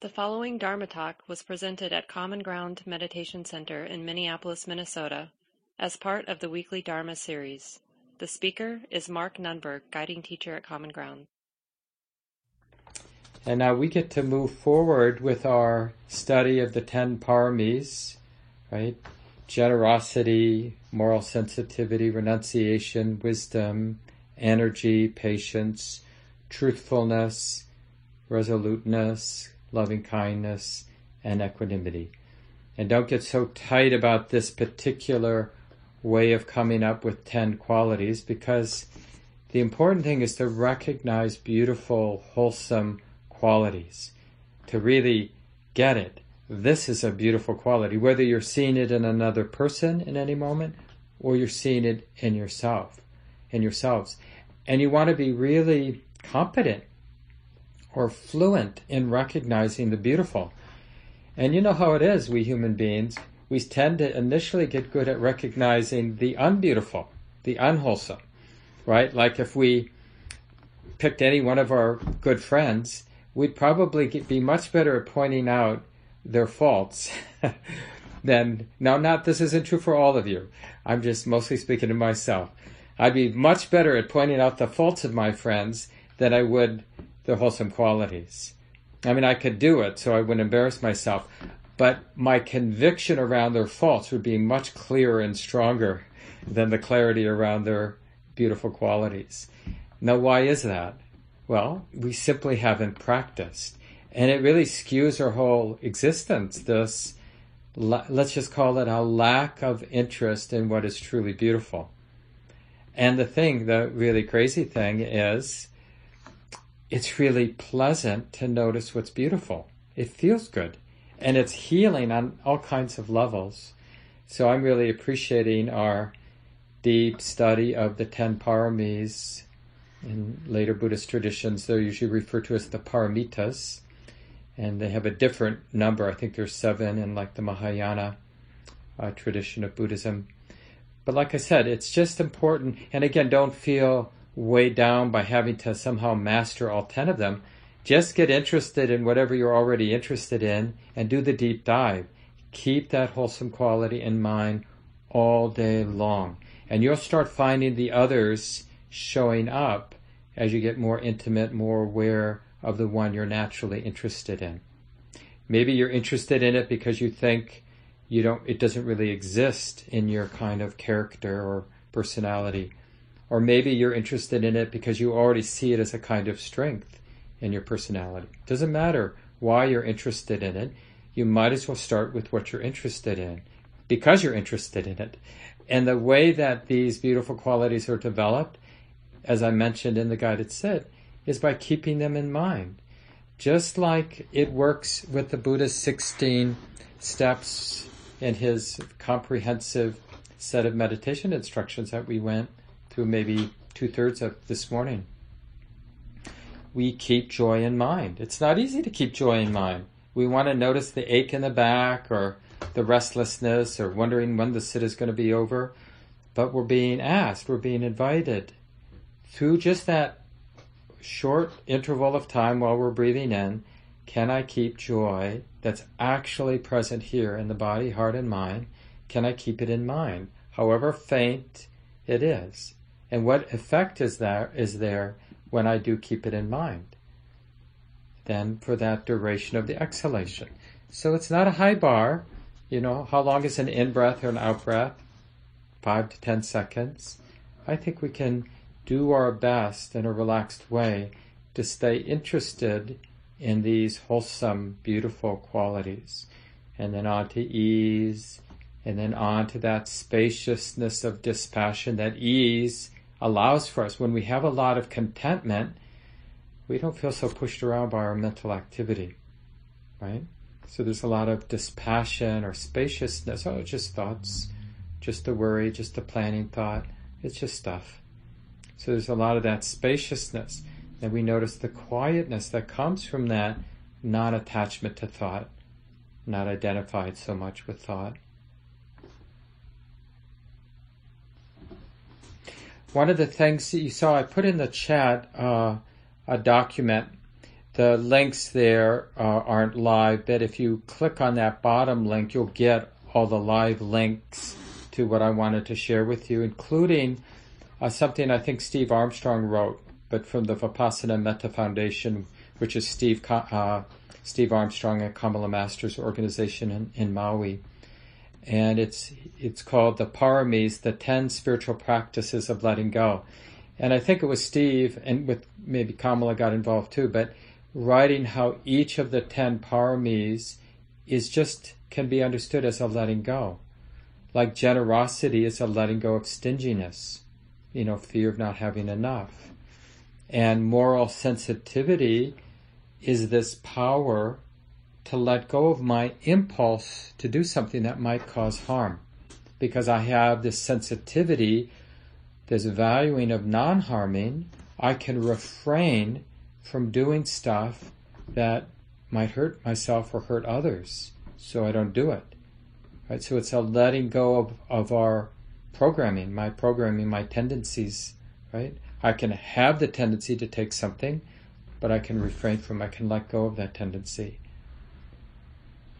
The following Dharma talk was presented at Common Ground Meditation Center in Minneapolis, Minnesota, as part of the weekly Dharma series. The speaker is Mark Nunberg, guiding teacher at Common Ground. And now we get to move forward with our study of the ten paramis, right? Generosity, moral sensitivity, renunciation, wisdom, energy, patience, truthfulness, resoluteness, loving kindness, and equanimity. And don't get so tight about this particular way of coming up with 10 qualities because the important thing is to recognize beautiful, wholesome qualities, to really get it. This is a beautiful quality, whether you're seeing it in another person in any moment or you're seeing it in yourself, in yourselves. And you want to be really competent or fluent in recognizing the beautiful. And you know how it is, we human beings, we tend to initially get good at recognizing the unbeautiful, the unwholesome, right? Like if we picked any one of our good friends, we'd probably get, be much better at pointing out their faults than, now not, this isn't true for all of you. I'm just mostly speaking to myself. I'd be much better at pointing out the faults of my friends than I would the wholesome qualities. I mean, I could do it so I wouldn't embarrass myself, but my conviction around their faults would be much clearer and stronger than the clarity around their beautiful qualities. Now, why is that? Well, we simply haven't practiced. And it really skews our whole existence, this, let's just call it a lack of interest in what is truly beautiful. And the thing, the really crazy thing is, it's really pleasant to notice what's beautiful. It feels good. And it's healing on all kinds of levels. So I'm really appreciating our deep study of the ten paramis. In later Buddhist traditions, they're usually referred to as the paramitas. And they have a different number. I think there's seven in like the Mahayana uh, tradition of Buddhism. But like I said, it's just important. And again, don't feel weighed down by having to somehow master all 10 of them. Just get interested in whatever you're already interested in and do the deep dive. Keep that wholesome quality in mind all day long. And you'll start finding the others showing up as you get more intimate, more aware of the one you're naturally interested in. Maybe you're interested in it because you think you don't, it doesn't really exist in your kind of character or personality or maybe you're interested in it because you already see it as a kind of strength in your personality. It doesn't matter why you're interested in it. You might as well start with what you're interested in because you're interested in it. And the way that these beautiful qualities are developed, as I mentioned in the guided sit, is by keeping them in mind. Just like it works with the Buddha's 16 steps in his comprehensive set of meditation instructions that we went through maybe two thirds of this morning. We keep joy in mind. It's not easy to keep joy in mind. We want to notice the ache in the back or the restlessness or wondering when the sit is going to be over. But we're being asked, we're being invited through just that short interval of time while we're breathing in. Can I keep joy that's actually present here in the body, heart, and mind? Can I keep it in mind, however faint it is? And what effect is there is there when I do keep it in mind? Then for that duration of the exhalation. So it's not a high bar. You know, how long is an in breath or an out breath? Five to ten seconds. I think we can do our best in a relaxed way to stay interested in these wholesome, beautiful qualities. And then on to ease, and then on to that spaciousness of dispassion, that ease allows for us. When we have a lot of contentment, we don't feel so pushed around by our mental activity, right? So there's a lot of dispassion or spaciousness. Oh, just thoughts, just the worry, just the planning thought. It's just stuff. So there's a lot of that spaciousness. And we notice the quietness that comes from that non attachment to thought, not identified so much with thought. One of the things that you saw, I put in the chat uh, a document. The links there uh, aren't live, but if you click on that bottom link, you'll get all the live links to what I wanted to share with you, including uh, something I think Steve Armstrong wrote, but from the Vipassana Metta Foundation, which is Steve uh, Steve Armstrong and Kamala Masters organization in, in Maui, and it's it's called the Paramis, the Ten Spiritual Practices of Letting Go, and I think it was Steve and with maybe Kamala got involved too, but writing how each of the ten paramis is just can be understood as a letting go. Like generosity is a letting go of stinginess, you know, fear of not having enough. And moral sensitivity is this power to let go of my impulse to do something that might cause harm. Because I have this sensitivity, this valuing of non harming, I can refrain from doing stuff that might hurt myself or hurt others, so I don't do it. Right? So it's a letting go of, of our programming, my programming, my tendencies, right? I can have the tendency to take something, but I can refrain from, I can let go of that tendency.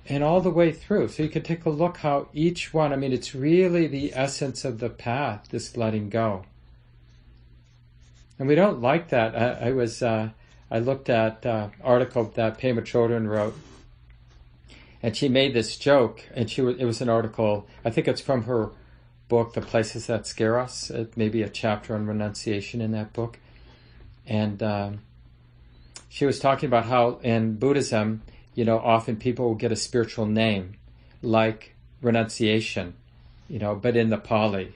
And all the way through. So you can take a look how each one, I mean, it's really the essence of the path, this letting go. And we don't like that. I, I was, uh, I looked at uh, article that Pema Chodron wrote, and she made this joke, and she it was an article. I think it's from her book, "The Places That Scare Us." It may be a chapter on renunciation in that book, and um, she was talking about how in Buddhism, you know, often people will get a spiritual name, like renunciation, you know, but in the Pali,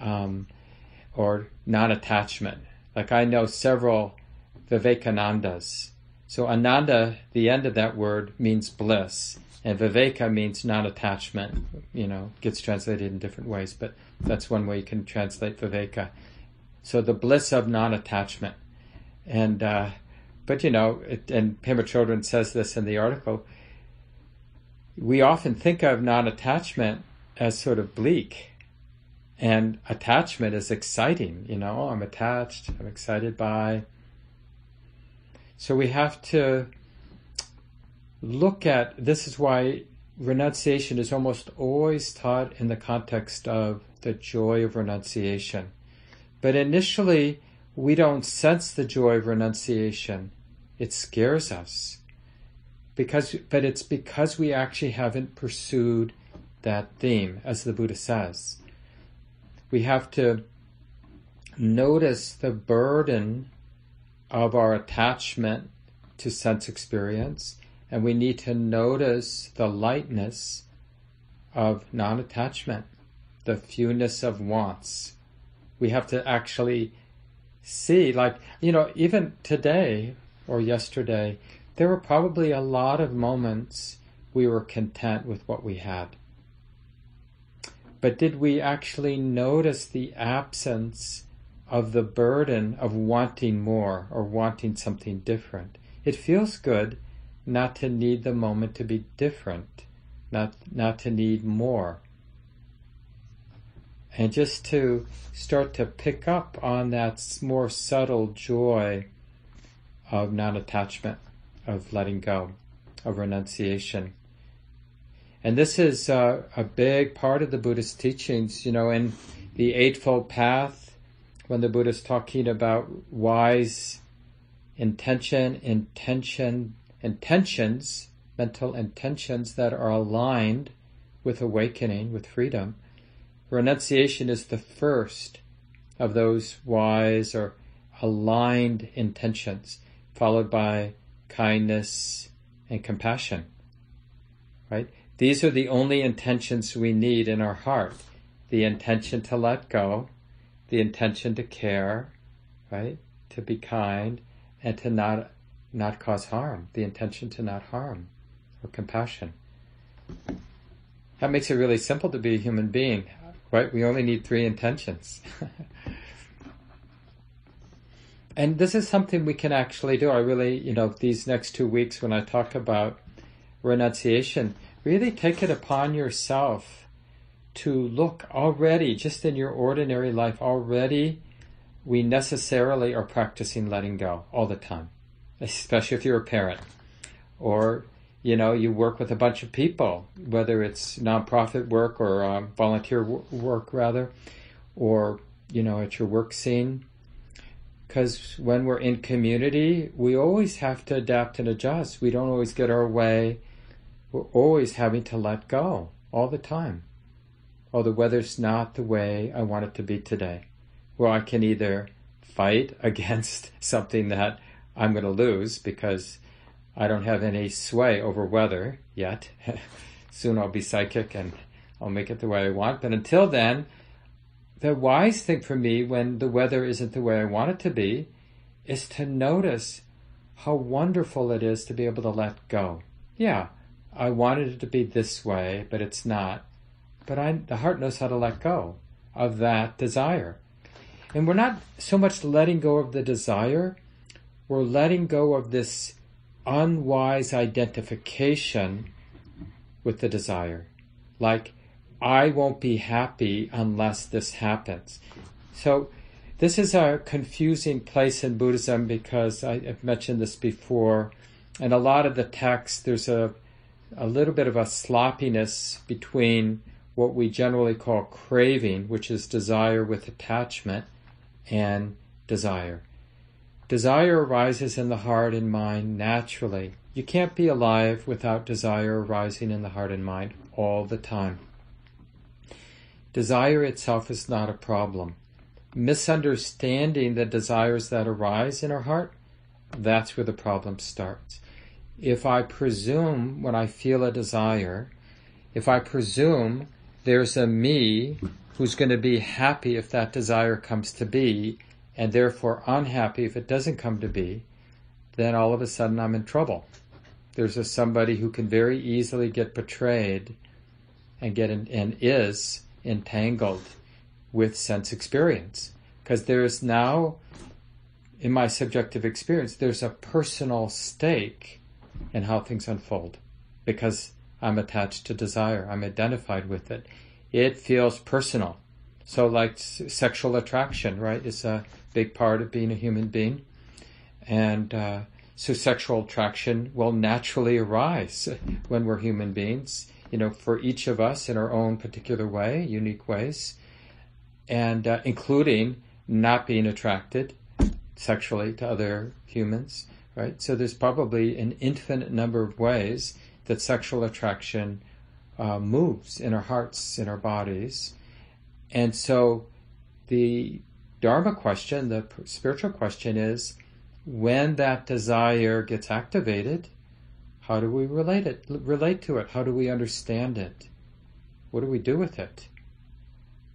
um, or non-attachment. Like I know several Vivekanandas. So Ananda, the end of that word means bliss, and Viveka means non-attachment. You know, gets translated in different ways, but that's one way you can translate Viveka. So the bliss of non-attachment, and uh, but you know, it, and Pema Chodron says this in the article. We often think of non-attachment as sort of bleak, and attachment is exciting. You know, I'm attached. I'm excited by. So we have to look at this is why renunciation is almost always taught in the context of the joy of renunciation. But initially, we don't sense the joy of renunciation. It scares us. Because, but it's because we actually haven't pursued that theme, as the Buddha says. We have to notice the burden of our attachment to sense experience, and we need to notice the lightness of non attachment, the fewness of wants. We have to actually see, like, you know, even today or yesterday, there were probably a lot of moments we were content with what we had. But did we actually notice the absence of the burden of wanting more or wanting something different. It feels good not to need the moment to be different, not, not to need more. And just to start to pick up on that more subtle joy of non attachment, of letting go, of renunciation. And this is uh, a big part of the Buddhist teachings, you know, in the Eightfold Path, when the Buddha is talking about wise intention, intention, intentions, mental intentions that are aligned with awakening, with freedom. Renunciation is the first of those wise or aligned intentions, followed by kindness and compassion. Right? These are the only intentions we need in our heart. The intention to let go, the intention to care, right? To be kind and to not not cause harm, the intention to not harm or compassion. That makes it really simple to be a human being, right? We only need three intentions. and this is something we can actually do. I really, you know, these next two weeks when I talk about renunciation, really take it upon yourself to look already, just in your ordinary life, already we necessarily are practicing letting go all the time. especially if you're a parent, or you know you work with a bunch of people, whether it's nonprofit work or uh, volunteer w- work rather, or you know at your work scene. Because when we're in community, we always have to adapt and adjust. We don't always get our way. We're always having to let go all the time. Oh, the weather's not the way I want it to be today. Well, I can either fight against something that I'm going to lose because I don't have any sway over weather yet. Soon I'll be psychic and I'll make it the way I want. But until then, the wise thing for me when the weather isn't the way I want it to be is to notice how wonderful it is to be able to let go. Yeah, I wanted it to be this way, but it's not. But I, the heart knows how to let go of that desire. And we're not so much letting go of the desire, we're letting go of this unwise identification with the desire. Like, I won't be happy unless this happens. So, this is a confusing place in Buddhism because I, have mentioned this before. And a lot of the text, there's a, a little bit of a sloppiness between what we generally call craving, which is desire with attachment, and desire. Desire arises in the heart and mind naturally. You can't be alive without desire arising in the heart and mind all the time. Desire itself is not a problem. Misunderstanding the desires that arise in our heart, that's where the problem starts. If I presume when I feel a desire, if I presume there's a me who's going to be happy if that desire comes to be, and therefore unhappy if it doesn't come to be, then all of a sudden I'm in trouble. There's a somebody who can very easily get betrayed and get in, and is entangled with sense experience. Because there is now in my subjective experience there's a personal stake in how things unfold. Because I'm attached to desire. I'm identified with it. It feels personal. So, like sexual attraction, right, is a big part of being a human being. And uh, so, sexual attraction will naturally arise when we're human beings, you know, for each of us in our own particular way, unique ways, and uh, including not being attracted sexually to other humans, right? So, there's probably an infinite number of ways that sexual attraction uh, moves in our hearts, in our bodies. And so the Dharma question, the spiritual question is when that desire gets activated, how do we relate it relate to it? How do we understand it? What do we do with it?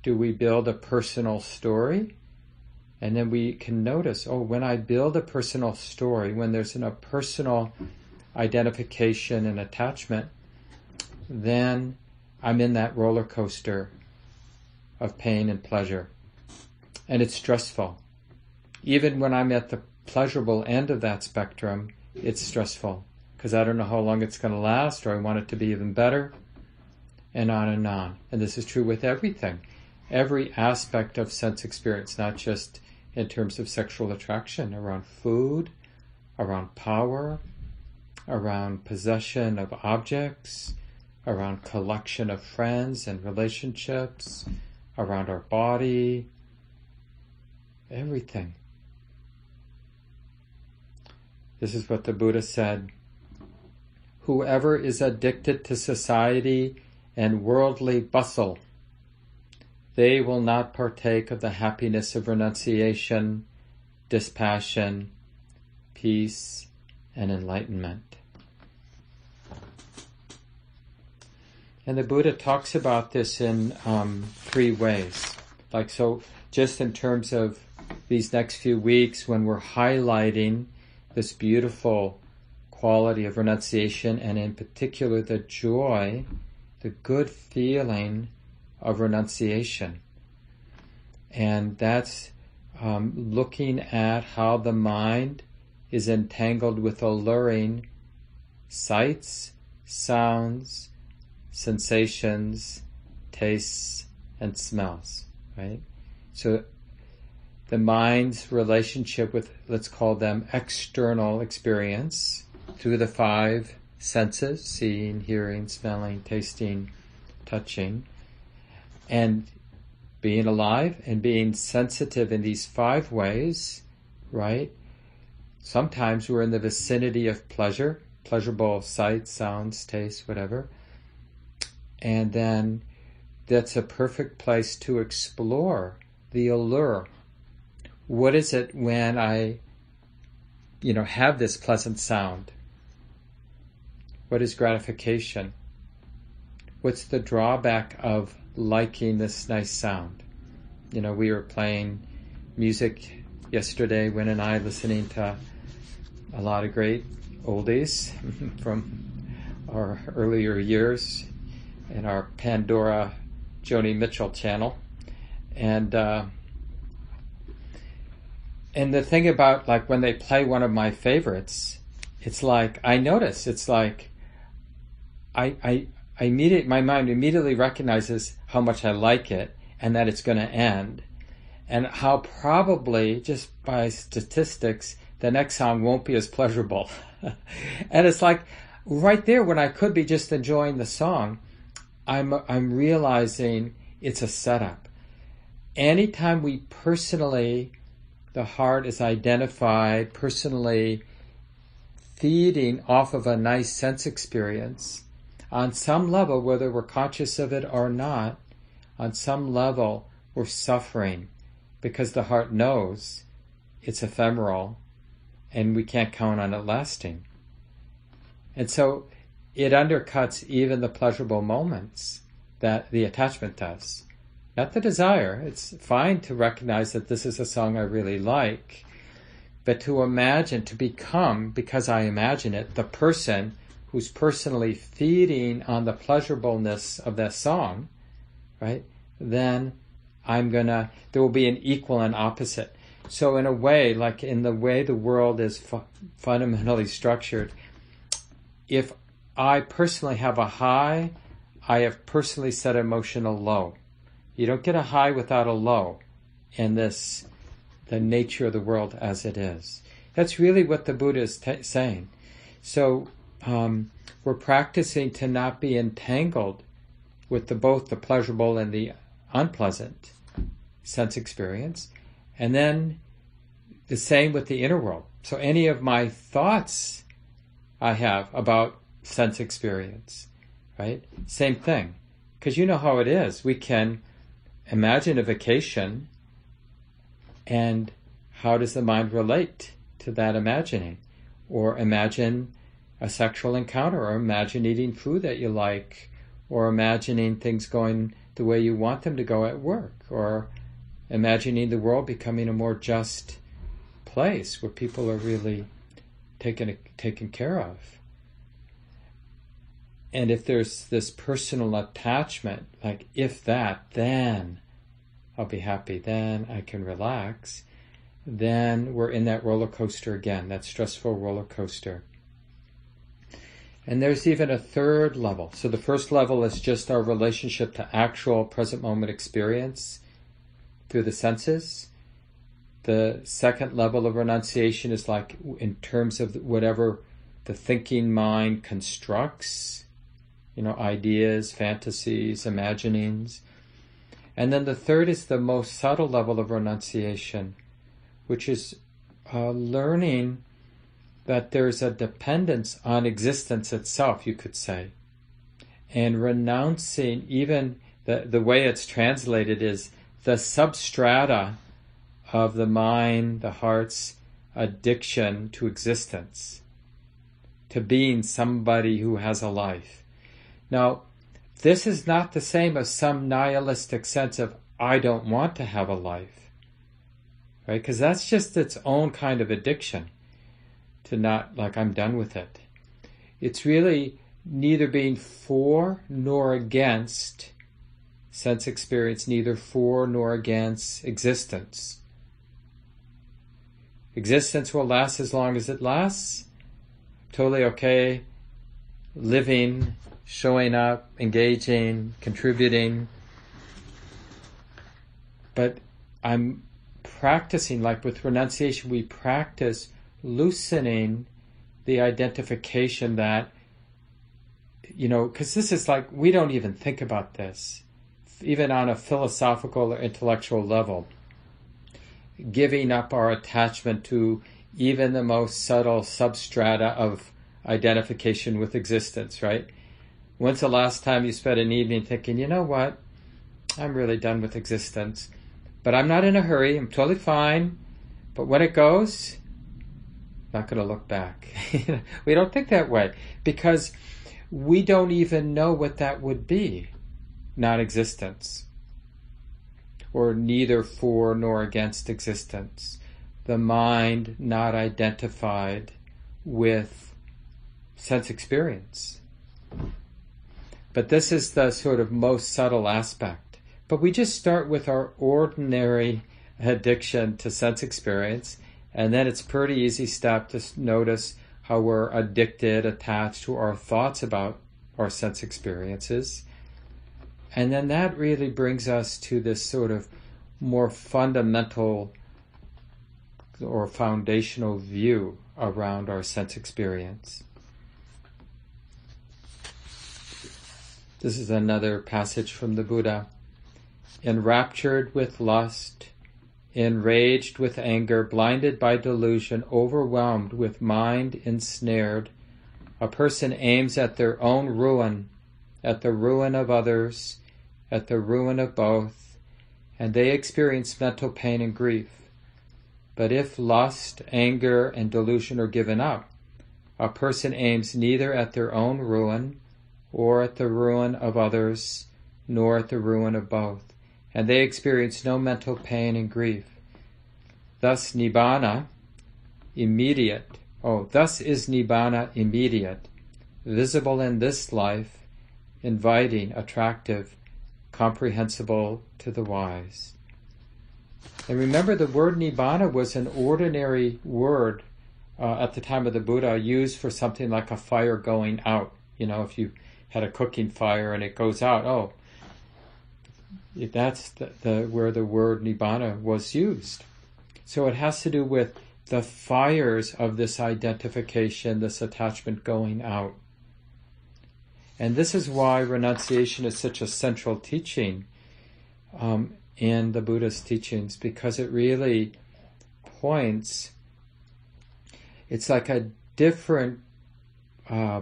Do we build a personal story? And then we can notice, oh, when I build a personal story, when there's a personal identification and attachment, then I'm in that roller coaster of pain and pleasure. And it's stressful. Even when I'm at the pleasurable end of that spectrum, it's stressful because I don't know how long it's going to last or I want it to be even better and on and on. And this is true with everything. Every aspect of sense experience, not just in terms of sexual attraction, around food, around power, around possession of objects, around collection of friends and relationships, around our body, everything. This is what the Buddha said. Whoever is addicted to society and worldly bustle, they will not partake of the happiness of renunciation, dispassion, peace, and enlightenment. And the Buddha talks about this in um, three ways. Like, so just in terms of these next few weeks when we're highlighting this beautiful quality of renunciation and in particular the joy, the good feeling of renunciation. And that's um, looking at how the mind is entangled with alluring sights, sounds, sensations, tastes, and smells, right? So the mind's relationship with, let's call them external experience through the five senses seeing, hearing, smelling, tasting, touching, and being alive and being sensitive in these five ways, right? Sometimes we're in the vicinity of pleasure, pleasurable sights, sounds, tastes, whatever. And then that's a perfect place to explore the allure. What is it when I, you know, have this pleasant sound? What is gratification? What's the drawback of liking this nice sound? You know, we were playing music yesterday, Win and I, listening to a lot of great oldies from our earlier years in our Pandora Joni Mitchell channel. And, uh, and the thing about like when they play one of my favorites, it's like I notice it's like I, I, I immediately, my mind immediately recognizes how much I like it and that it's going to end. And how probably, just by statistics, the next song won't be as pleasurable. and it's like right there when I could be just enjoying the song, I'm, I'm realizing it's a setup. Anytime we personally, the heart is identified personally feeding off of a nice sense experience, on some level, whether we're conscious of it or not, on some level, we're suffering because the heart knows it's ephemeral and we can't count on it lasting. And so it undercuts even the pleasurable moments that the attachment does. Not the desire. It's fine to recognize that this is a song I really like, but to imagine, to become, because I imagine it, the person who's personally feeding on the pleasurableness of that song, right? Then I'm gonna, there will be an equal and opposite. So in a way, like in the way the world is fu- fundamentally structured, if I personally have a high, I have personally set emotional low. You don't get a high without a low in this, the nature of the world as it is. That's really what the Buddha is t- saying. So um, we're practicing to not be entangled with the both the pleasurable and the unpleasant sense experience, and then the same with the inner world. So any of my thoughts I have about sense experience, right? Same thing, because you know how it is. We can imagine a vacation, and how does the mind relate to that imagining? Or imagine a sexual encounter or imagine eating food that you like or imagining things going the way you want them to go at work or imagining the world becoming a more just place where people are really taken taken care of. And if there's this personal attachment, like if that, then I'll be happy, then I can relax, then we're in that roller coaster again, that stressful roller coaster. And there's even a third level. So the first level is just our relationship to actual present moment experience through the senses. The second level of renunciation is like in terms of whatever the thinking mind constructs, you know, ideas, fantasies, imaginings. And then the third is the most subtle level of renunciation, which is uh, learning that there's a dependence on existence itself, you could say. And renouncing, even the, the way it's translated is the substrata of the mind, the heart's addiction to existence, to being somebody who has a life. Now, this is not the same as some nihilistic sense of, I don't want to have a life. Right? Because that's just its own kind of addiction to not like I'm done with it. It's really neither being for nor against sense experience, neither for nor against existence. Existence will last as long as it lasts. Totally okay. Living, showing up, engaging, contributing. But I'm practicing, like with renunciation, we practice loosening the identification that, you know, because this is like, we don't even think about this, even on a philosophical or intellectual level. Giving up our attachment to even the most subtle substrata of identification with existence, right? When's the last time you spent an evening thinking, you know what? I'm really done with existence. But I'm not in a hurry. I'm totally fine. But when it goes, not going to look back. we don't think that way because we don't even know what that would be non existence or neither for nor against existence. The mind not identified with sense experience. But this is the sort of most subtle aspect. But we just start with our ordinary addiction to sense experience and then it's a pretty easy step to notice how we're addicted, attached to our thoughts about our sense experiences. And then that really brings us to this sort of more fundamental or foundational view around our sense experience. This is another passage from the Buddha. Enraptured with lust, enraged with anger, blinded by delusion, overwhelmed with mind ensnared, a person aims at their own ruin, at the ruin of others, at the ruin of both, and they experience mental pain and grief. But if lust, anger, and delusion are given up, a person aims neither at their own ruin, or at the ruin of others, nor at the ruin of both and they experience no mental pain and grief. Thus, Nibbana, immediate, oh, thus is Nibbana immediate, visible in this life, inviting, attractive, comprehensible to the wise. And remember, the word Nibbana was an ordinary word uh, at the time of the Buddha used for something like a fire going out. You know, if you had a cooking fire and it goes out, oh, that's the, the, where the word nibbana was used. So it has to do with the fires of this identification, this attachment going out. And this is why renunciation is such a central teaching um, in the Buddha's teachings, because it really points, it's like a different, uh,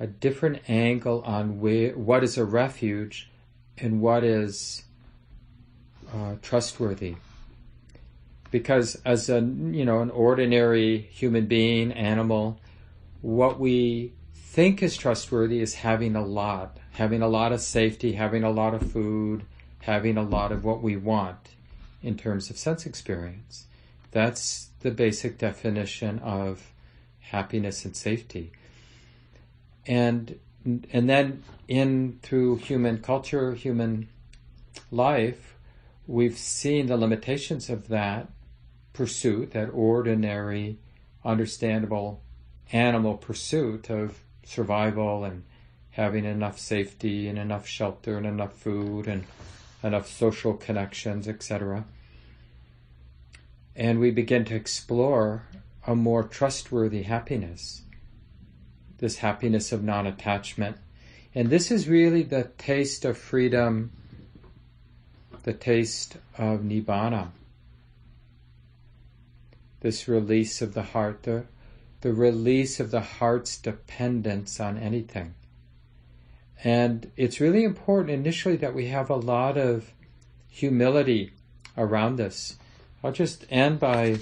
a different angle on where, what is a refuge and what is uh, trustworthy. Because as a you know an ordinary human being, animal, what we think is trustworthy is having a lot, having a lot of safety, having a lot of food, having a lot of what we want in terms of sense experience. That's the basic definition of happiness and safety. And and then in through human culture, human life, we've seen the limitations of that pursuit, that ordinary, understandable animal pursuit of survival and having enough safety and enough shelter and enough food and enough social connections, etc. And we begin to explore a more trustworthy happiness this happiness of non attachment. And this is really the taste of freedom, the taste of nibbana. This release of the heart, the, the release of the heart's dependence on anything. And it's really important initially that we have a lot of humility around this. I'll just end by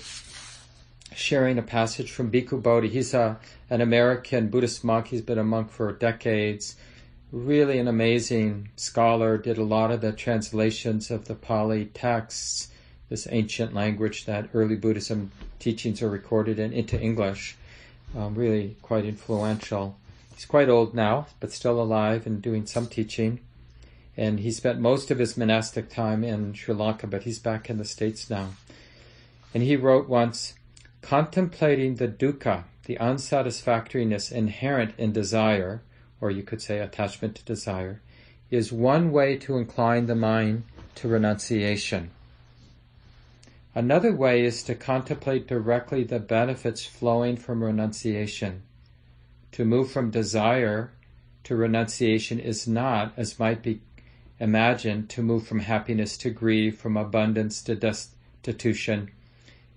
sharing a passage from Bhikkhu Bodhi. He's a, an American Buddhist monk. He's been a monk for decades. Really an amazing scholar. Did a lot of the translations of the Pali texts, this ancient language that early Buddhism teachings are recorded in, into English. Um, really quite influential. He's quite old now, but still alive and doing some teaching. And he spent most of his monastic time in Sri Lanka, but he's back in the States now. And he wrote once, Contemplating the dukkha, the unsatisfactoriness inherent in desire, or you could say attachment to desire, is one way to incline the mind to renunciation. Another way is to contemplate directly the benefits flowing from renunciation. To move from desire to renunciation is not, as might be imagined, to move from happiness to grief, from abundance to destitution.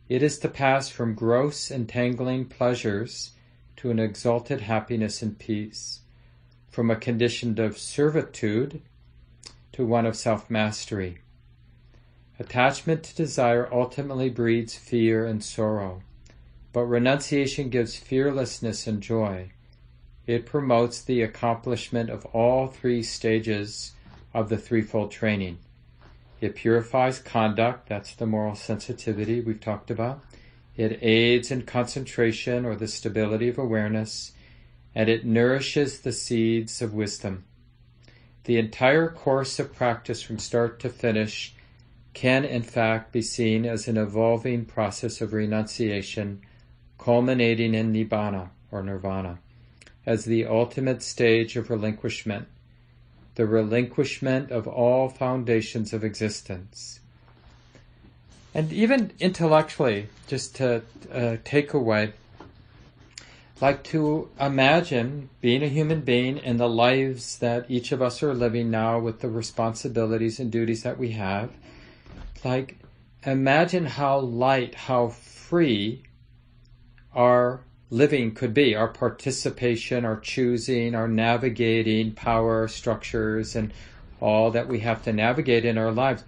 It is to pass from gross entangling pleasures to an exalted happiness and peace, from a condition of servitude to one of self mastery. Attachment to desire ultimately breeds fear and sorrow, but renunciation gives fearlessness and joy. It promotes the accomplishment of all three stages of the threefold training. It purifies conduct, that's the moral sensitivity we've talked about. It aids in concentration or the stability of awareness, and it nourishes the seeds of wisdom. The entire course of practice from start to finish can in fact be seen as an evolving process of renunciation culminating in nibbana or nirvana as the ultimate stage of relinquishment, the relinquishment of all foundations of existence. And even intellectually, just to uh, take away, like to imagine being a human being in the lives that each of us are living now with the responsibilities and duties that we have, like, imagine how light, how free our living could be, our participation, our choosing, our navigating power structures, and all that we have to navigate in our lives.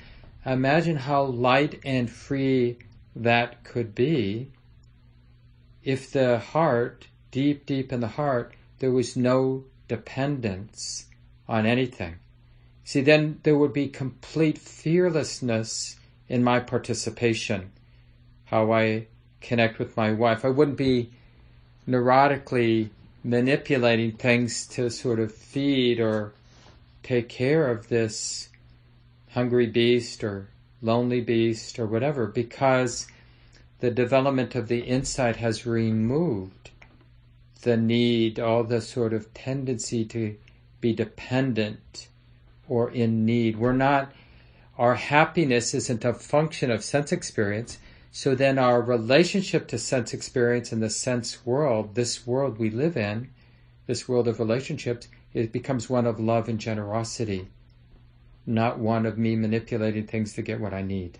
Imagine how light and free that could be if the heart, deep, deep in the heart, there was no dependence on anything. See, then there would be complete fearlessness in my participation, how I connect with my wife. I wouldn't be neurotically manipulating things to sort of feed or take care of this hungry beast or lonely beast or whatever because the development of the insight has removed the need, all the sort of tendency to be dependent or in need. We're not our happiness isn't a function of sense experience. So then our relationship to sense experience and the sense world, this world we live in, this world of relationships, it becomes one of love and generosity, not one of me manipulating things to get what I need.